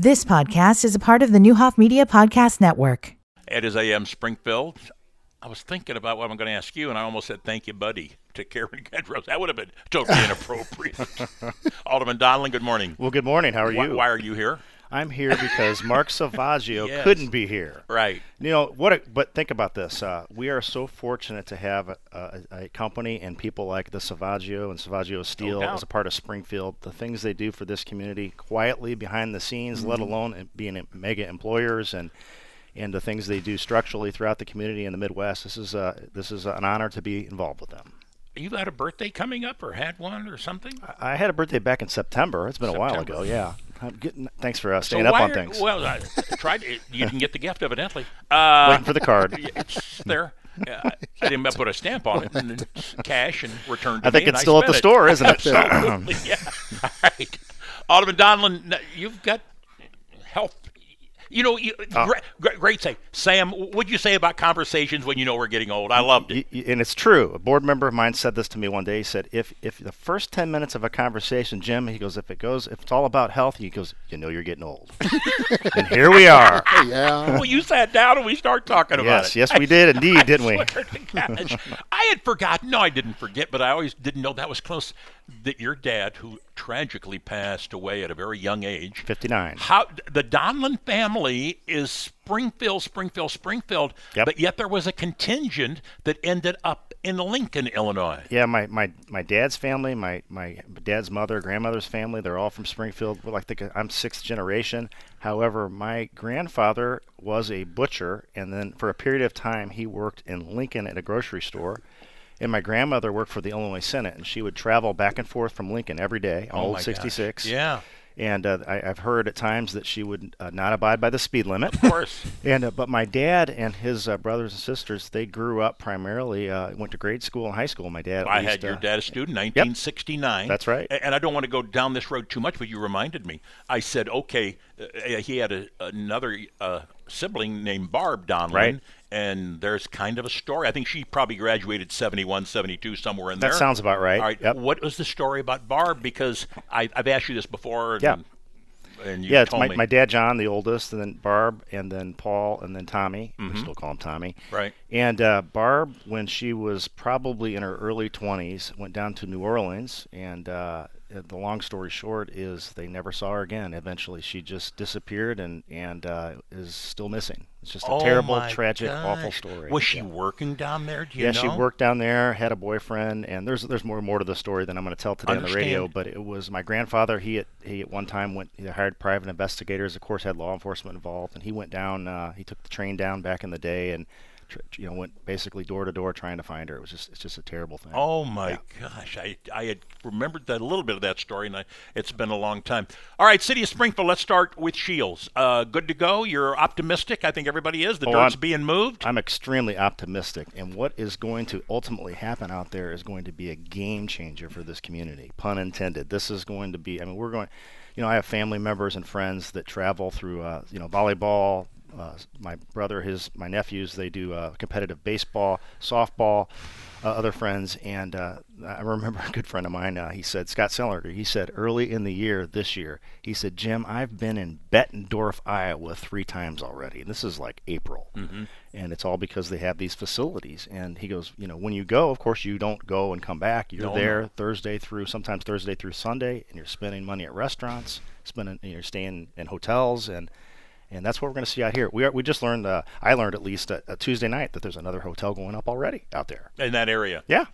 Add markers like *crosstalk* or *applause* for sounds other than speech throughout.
This podcast is a part of the Neuhoff Media Podcast Network. It is AM Springfield. I was thinking about what I'm going to ask you, and I almost said thank you, buddy, to Karen Gedros. That would have been totally inappropriate. *laughs* Alderman Donelan, good morning. Well, good morning. How are Why, you? why are you here? I'm here because Mark *laughs* Selvaggio Yes. couldn't be here. Right. You know what? A, but think about this. Uh, we are so fortunate to have a, a, a company and people like the Selvaggio and Selvaggio Steel doubt. as a part of Springfield. The things they do for this community quietly behind the scenes, let Mm-hmm. alone it being mega employers and and the things they do structurally throughout the community in the Midwest. This is uh, this is an honor to be involved with them. You got a birthday coming up, or had one, or something? I had a birthday back in September. It's been a while ago. Yeah. I'm getting, thanks for uh, So staying up on are- things. Well, I tried. You *laughs* didn't get the gift, evidently. Uh, *laughs* Waiting for the card. *laughs* it's there. Uh, I didn't put a stamp on it, and cash and returned. To I think it's still at the spent store, isn't it? Absolutely, yeah. All right, Alderman Donelan, you've got health. You know, you, Uh, great, great, great say, Sam. What'd you say about conversations when you know we're getting old? I loved it. Y- y- and it's true. A board member of mine said this to me one day. He said, "If if the first ten minutes of a conversation, Jim, he goes, if it goes, if it's all about health, he goes, you know, you're getting old." *laughs* and here we are. Yeah. well, you sat down and we started talking about Yes, it. yes, yes, we did *laughs* indeed, didn't we? swear to gosh. I had forgotten. No, I didn't forget, but I always didn't know that was close. That your dad, who tragically passed away at a very young age, Fifty-nine. how the Donelan family is Springfield, Springfield, Springfield, Yep. but yet there was a contingent that ended up in Lincoln, Illinois. Yeah, my, my, my dad's family, my, my dad's mother, grandmother's family, they're all from Springfield. Well, I think I'm sixth generation. However, my grandfather was a butcher, and then for a period of time, he worked in Lincoln at a grocery store. And my grandmother worked for the Illinois Senate, and she would travel back and forth from Lincoln every day, Oh old my gosh. 66. Yeah, And uh, I, I've heard at times that she would uh, not abide by the speed limit. of course. *laughs* And uh, but my dad and his uh, brothers and sisters, they grew up primarily uh, went to grade school and high school. My dad. I least, had your uh, dad a student, 1969. That's right. And I don't want to go down this road too much, but you reminded me. I said, okay, uh, he had a, another uh, sibling named Barb Donelan. Right. And there's kind of a story. I think she probably graduated 71, 72, somewhere in That there. That sounds about right. All right. Yep. What was the story about Barb? Because I, I've asked you this before. And, Yeah. And you Yeah, it's my, me. my dad, John, the oldest, and then Barb, and then Paul, and then Tommy. We still call him Tommy. Mm-hmm. Right. And uh, Barb, when she was probably in her early 20s, went down to New Orleans. And uh, the long story short is they never saw her again. Eventually, she just disappeared and and uh, is still missing. It's just a Oh terrible, tragic, awful story. Was she Yeah. working down there? Do you yeah, know? she worked down there, had a boyfriend, and there's there's more more to the story than I'm going to tell today on the radio. But it was my grandfather. He at he at one time went he hired private investigators. Of course, had law enforcement involved, and he went down. Uh, he took the train down back in the day, and you know went basically door to door trying to find her. It was just it's just a terrible thing. Oh my gosh, I I had remembered that a little bit of that story, and I, it's been a long time. All right, City of Springfield. Let's start with Scheels. Uh, good to go. You're optimistic. I think everybody is. The Oh, dirt's I'm- being moved. I'm extremely optimistic, and what is going to ultimately happen out there is going to be a game changer for this community. Pun intended. This is going to be. I mean, we're going. You know, I have family members and friends that travel through. Uh, you know, volleyball. Uh, my brother, his, my nephews, they do uh, competitive baseball, softball. Uh, other friends, and uh, I remember *laughs* a good friend of mine. Uh, he said, Scott Sellender. He said early in the year this year, he said, Jim, I've been in Bettendorf, Iowa, three times already. And this is like April and it's all because they have these facilities. And he goes, you know, when you go, of course, you don't go and come back. You're No, there no. Thursday through sometimes Thursday through Sunday, and you're spending money at restaurants, spending, you're staying in hotels, and and that's what we're going to see out here. We are, we just learned, uh, I learned at least uh, a Tuesday night that there's another hotel going up already out there. in that area. Yeah,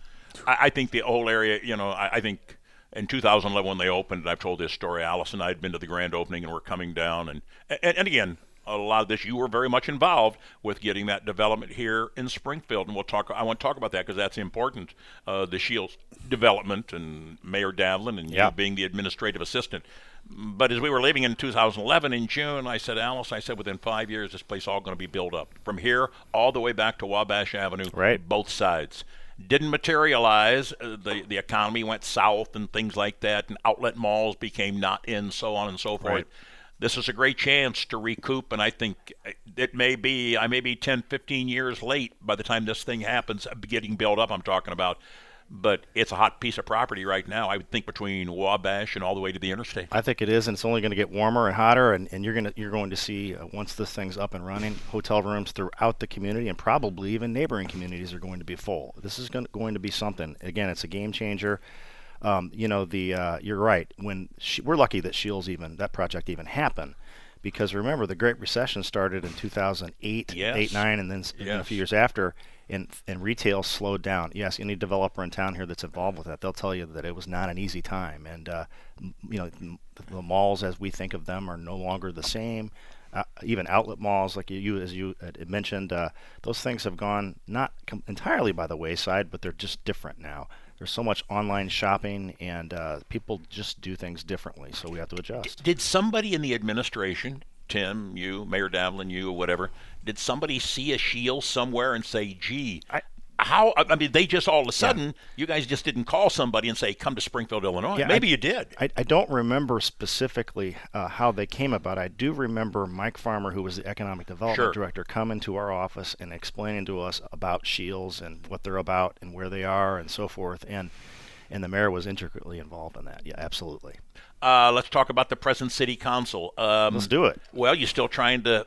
I, I think the whole area, you know, I, I think in 2011 when they opened, and I've told this story. Alice and I had been to the grand opening, and we're coming down, and and, and again. A lot of this, you were very much involved with getting that development here in Springfield, and we'll talk. I want to talk about that because that's important. Uh, the Scheels development and Mayor Davlin and Yeah. you being the administrative assistant. But as we were leaving in 2011 in June, I said, Alice, I said, within five years, this place all going to be built up from here all the way back to Wabash Avenue, Right. both sides. Didn't materialize. Uh, the the economy went south and things like that, and outlet malls became not in, so on and so forth. Right. This is a great chance to recoup, and I think it may be, I may be 10, 15 years late by the time this thing happens, uh, getting built up, I'm talking about. but it's a hot piece of property right now. I would think between Wabash and all the way to the interstate. I think it is, and it's only going to get warmer and hotter, and, and you're going to you're going to see uh, once this thing's up and running, hotel rooms throughout the community, and probably even neighboring communities are going to be full. This is going to, going to be something. Again, it's a game changer. Um, you know, the uh, you're right. When she, we're lucky that Scheels even that project even happened, because remember the Great Recession started in 2008, Yes. eight, nine, and then s- and then a few years after, and and retail slowed down. Yes, any developer in town here that's involved with that, they'll tell you that it was not an easy time, and uh, m- you know m- the malls as we think of them are no longer the same. Uh, even outlet malls, like you, you as you mentioned, uh, those things have gone not com- entirely by the wayside, but they're just different now. There's so much online shopping, and uh, people just do things differently, so we have to adjust. Did somebody in the administration, Tim, you, Mayor Davlin, you, or whatever, did somebody see a shield somewhere and say, "Gee, I- how?" I mean, they just all of a sudden, you guys just didn't call somebody and say, "Come to Springfield, Illinois." Yeah, Maybe I- you did. I, I don't remember specifically uh, how they came about. I do remember Mike Farmer, who was the economic development Sure. director, coming to our office and explaining to us about Scheels and what they're about and where they are and so forth. And and the mayor was intricately involved in that. Yeah, absolutely. Uh, let's talk about the present city council. Um, Let's do it. Well, you're still trying to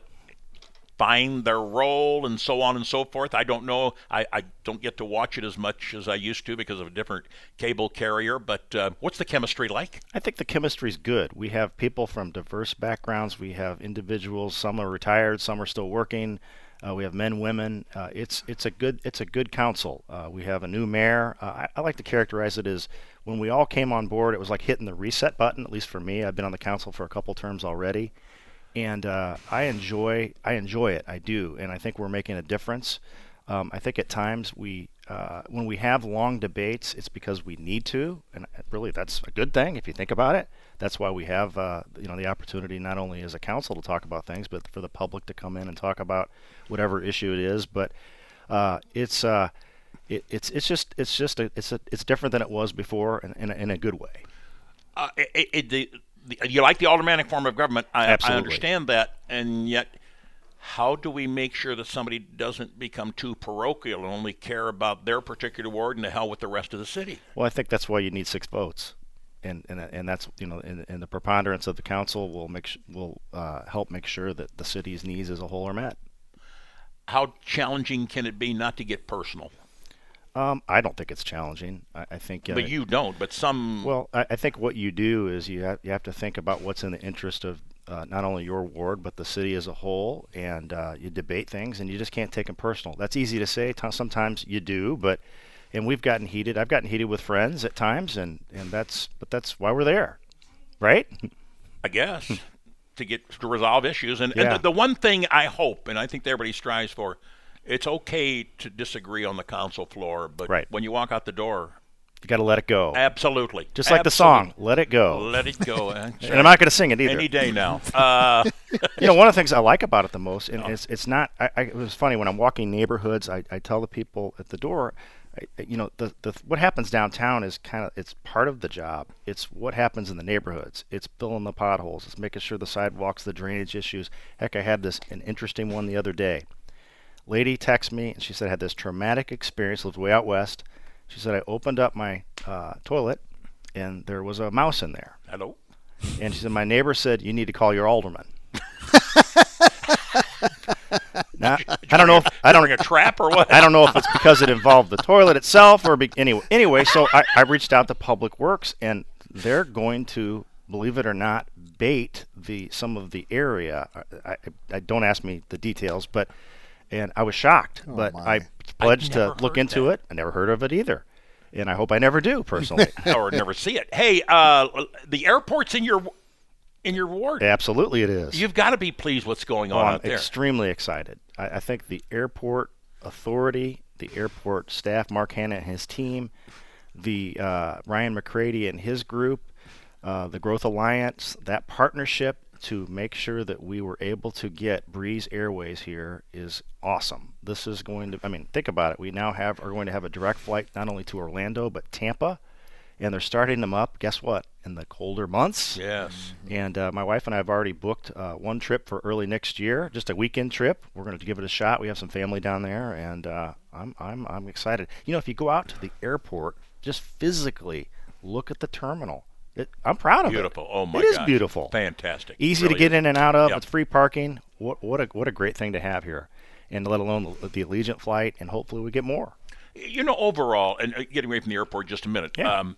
find their role and so on and so forth. I don't know. I, I don't get to watch it as much as I used to because of a different cable carrier. But uh, what's the chemistry like? I think the chemistry's good. We have people from diverse backgrounds. We have individuals. Some are retired. Some are still working. Uh, we have men, women. Uh, it's it's a good it's a good council. Uh, we have a new mayor. Uh, I, I like to characterize it as when we all came on board, it was like hitting the reset button. At least for me, I've been on the council for a couple terms already, and uh, I enjoy I enjoy it. I do, and I think we're making a difference. Um, I think at times we, uh, when we have long debates, it's because we need to, and really that's a good thing if you think about it. That's why we have, uh, you know, the opportunity not only as a council to talk about things, but for the public to come in and talk about whatever issue it is. But uh, it's, uh, it, it's, it's just, it's just, a, it's, a, it's different than it was before, in, in, a, in a good way. Uh, it, it, the, the, you like the aldermanic form of government. I, I understand that, and yet, how do we make sure that somebody doesn't become too parochial and only care about their particular ward and the hell with the rest of the city? Well, I think that's why you need six votes, and and and that's you know, and, and the preponderance of the council will make will uh, help make sure that the city's needs as a whole are met. How challenging can it be not to get personal? Um, I don't think it's challenging. I, I think. Uh, But you don't. But some. well, I, I think what you do is you have, you have to think about what's in the interest of uh, not only your ward but the city as a whole, and uh, you debate things, and you just can't take them personal. That's easy to say. Sometimes you do, but and we've gotten heated. I've gotten heated with friends at times, and and that's but that's why we're there, right? I guess, to get to resolve issues. And, Yeah. and the, the one thing I hope, and I think everybody strives for, it's okay to disagree on the council floor, but Right. when you walk out the door, You got to let it go. absolutely, Just like the song, "Let It Go." let it go. *laughs* and I'm not going to sing it either. any day now. *laughs* Uh, you know, one of the things I like about it the most, and it's it's not. I, I, it was funny when I'm walking neighborhoods. I, I tell the people at the door, I- you know, the the what happens downtown is kind of it's part of the job. It's what happens in the neighborhoods. It's filling the potholes. It's making sure the sidewalks, the drainage issues. Heck, I had this an interesting one the other day. Lady texted me and she said I had this traumatic experience. Lived way out west. She said I opened up my uh, toilet and there was a mouse in there. hello. And she said, My neighbor said you need to call your alderman. *laughs* now, I don't know if I don't a trap or what? I don't know if it's because it involved the toilet itself or be, anyway. Anyway, so I, I reached out to Public Works and they're going to, believe it or not, bait the some of the area. I, I, I don't ask me the details, but and I was shocked, but my. I pledged to look into that. it. I never heard of it either, and I hope I never do *laughs* personally. *laughs* or never see it. Hey, uh, the airport's in your in your ward. Absolutely, it is. You've got to be pleased what's going Oh, on I'm out there. extremely excited. I, I think the airport authority, the airport staff, Mark Hanna and his team, the uh, Ryan McCrady and his group, uh, the Growth Alliance, that partnership to make sure that we were able to get Breeze Airways here is awesome. This is going to, I mean, think about it. We now have are going to have a direct flight not only to Orlando but Tampa, and they're starting them up. Guess what? In the colder months. yes. And uh, my wife and I have already booked uh, one trip for early next year, just a weekend trip. We're going to give it a shot. We have some family down there, and uh, I'm I'm I'm excited. You know, if you go out to the airport just physically look at the terminal. It, I'm proud of Beautiful. it. Beautiful. Oh my god. It is gosh. beautiful. Fantastic. Easy Really to get is. in and out of. Yep. It's free parking. What what a what a great thing to have here, and let alone the, the Allegiant flight, and hopefully we get more. You know, overall, and uh, getting away from the airport just a minute. Yeah. Um,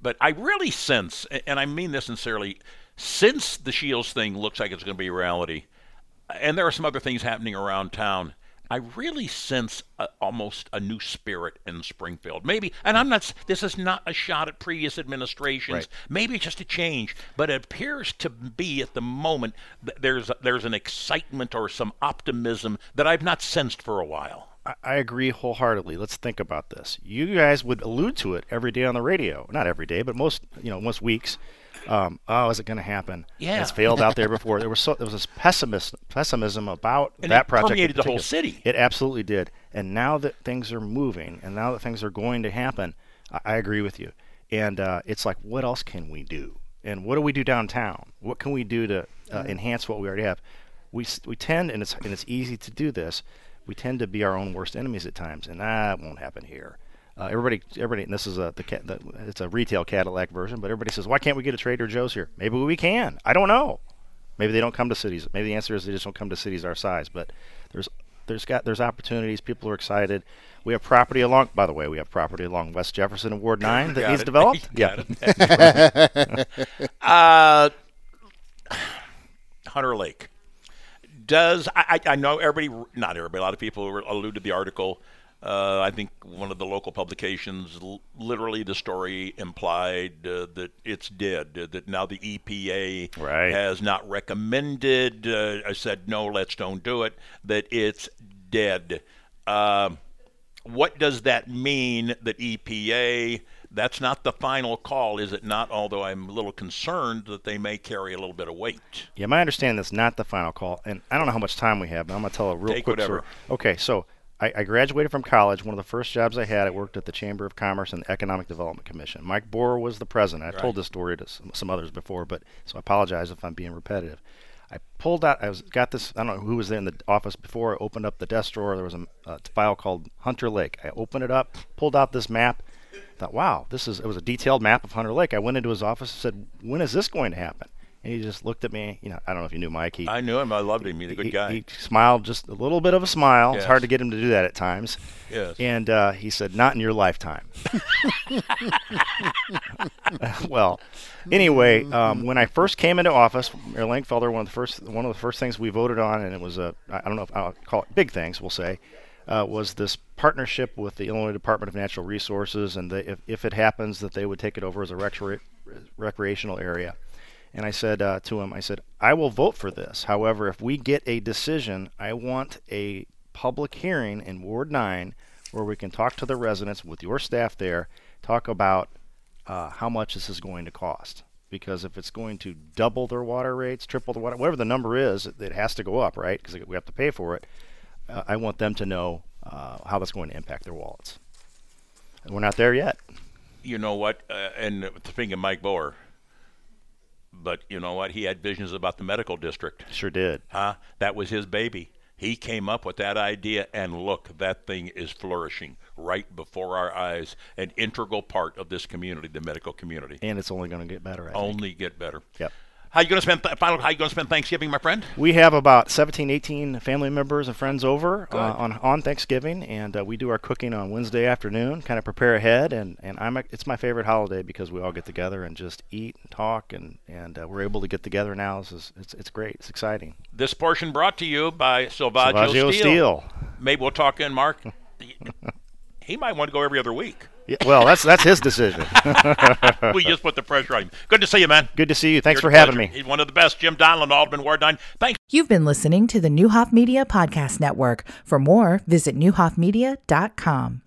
but I really sense, and I mean this sincerely, since the Scheels thing looks like it's going to be a reality, and there are some other things happening around town. I really sense a, almost a new spirit in Springfield. Maybe, and I'm not. This is not a shot at previous administrations. Right. Maybe just a change, but it appears to be at the moment th- there's there's an excitement or some optimism that I've not sensed for a while. I, I agree wholeheartedly. Let's think about this. You guys would allude to it every day on the radio. Not every day, but most you know most weeks. Um, oh, is it going to happen? Yeah. it's failed out there *laughs* before. There was so there was this pessimist pessimism about And that project. permeated the whole city. It absolutely did. And now that things are moving, and now that things are going to happen, I, I agree with you. And uh, it's like, what else can we do? And what do we do downtown? What can we do to uh, enhance what we already have? We we tend, and it's and it's easy to do this. We tend to be our own worst enemies at times, and that won't happen here. Uh, everybody, everybody, and this is a the, the it's a retail Cadillac version, but everybody says, why can't we get a Trader Joe's here? Maybe we can. I don't know. Maybe they don't come to cities. Maybe the answer is they just don't come to cities our size. But there's there's got there's opportunities. People are excited. We have property along. By the way, we have property along West Jefferson and Ward Nine that Got needs it. *laughs* developed. Yeah. *laughs* uh, Hunter Lake. Does I, I I know everybody, not everybody, a lot of people alluded to the article. Uh, I think one of the local publications, l- literally the story implied uh, that it's dead, uh, that now the EPA Right. has not recommended, uh, I said, no, let's don't do it, that it's dead. Um what does that mean that EPA that's not the final call is it not although I'm a little concerned that they may carry a little bit of weight Yeah, my understanding that's not the final call, and I don't know how much time we have, but I'm gonna tell a real Take quick whatever. story. Okay, so I, I graduated from college. One of the first jobs I had, I worked at the Chamber of Commerce and the Economic Development Commission. Mike Borer was the president. I've told this story to some, some others before, but so I apologize if I'm being repetitive. I pulled out. I was got this. I don't know who was there in the office before. I opened up the desk drawer. There was a, a file called Hunter Lake. I opened it up, pulled out this map. Thought, wow, this is. It was a detailed map of Hunter Lake. I went into his office and said, when is this going to happen? And he just looked at me. You know, I don't know if you knew Mike. He I knew him I loved him he's a good he, guy he smiled just a little bit of a smile. It's hard to get him to do that at times. yes And uh, he said, "Not in your lifetime." *laughs* well, anyway, um, when I first came into office, Mayor Langfelder, one of the first one of the first things we voted on, and it was a I don't know if I'll call it big things, we'll say, uh, was this partnership with the Illinois Department of Natural Resources, and they, if if it happens that they would take it over as a recre- recreational area. And I said uh, to him, I said, I will vote for this. However, if we get a decision, I want a public hearing in Ward 9 where we can talk to the residents with your staff there, talk about uh, how much this is going to cost. Because if it's going to double their water rates, triple the water, whatever the number is, it, has to go up, right? Because we have to pay for it. Uh, I want them to know uh, how that's going to impact their wallets. And we're not there yet. you know what uh, and of Mike Boer but you know what he had visions about the medical district Sure did. huh that was his baby he came up with that idea and look that thing is flourishing right before our eyes an integral part of this community the medical community And it's only going to get better, I think. only get better Yep. How you going to spend th- final how you going to spend Thanksgiving my friend We have about 17, 18 family members and friends over uh, on on Thanksgiving, and uh, we do our cooking on Wednesday afternoon. Kind of prepare ahead, and and I'm a, it's my favorite holiday because we all get together and just eat and talk, and and uh, we're able to get together now. Is it's it's great. It's exciting. this portion brought to you by Selvaggio, Selvaggio Steel. Steel. maybe we'll talk in Mark *laughs* he might want to go every other week Yeah, well, that's that's his decision. *laughs* we just put the pressure on him good to see you man Good to see you. Thanks Your for having pleasure. me. He's one of the best. Jim Donelan, Alderman Ward 9. Thanks. You've been listening to the Neuhoff Media Podcast Network. For more, visit neuhoffmedia.com.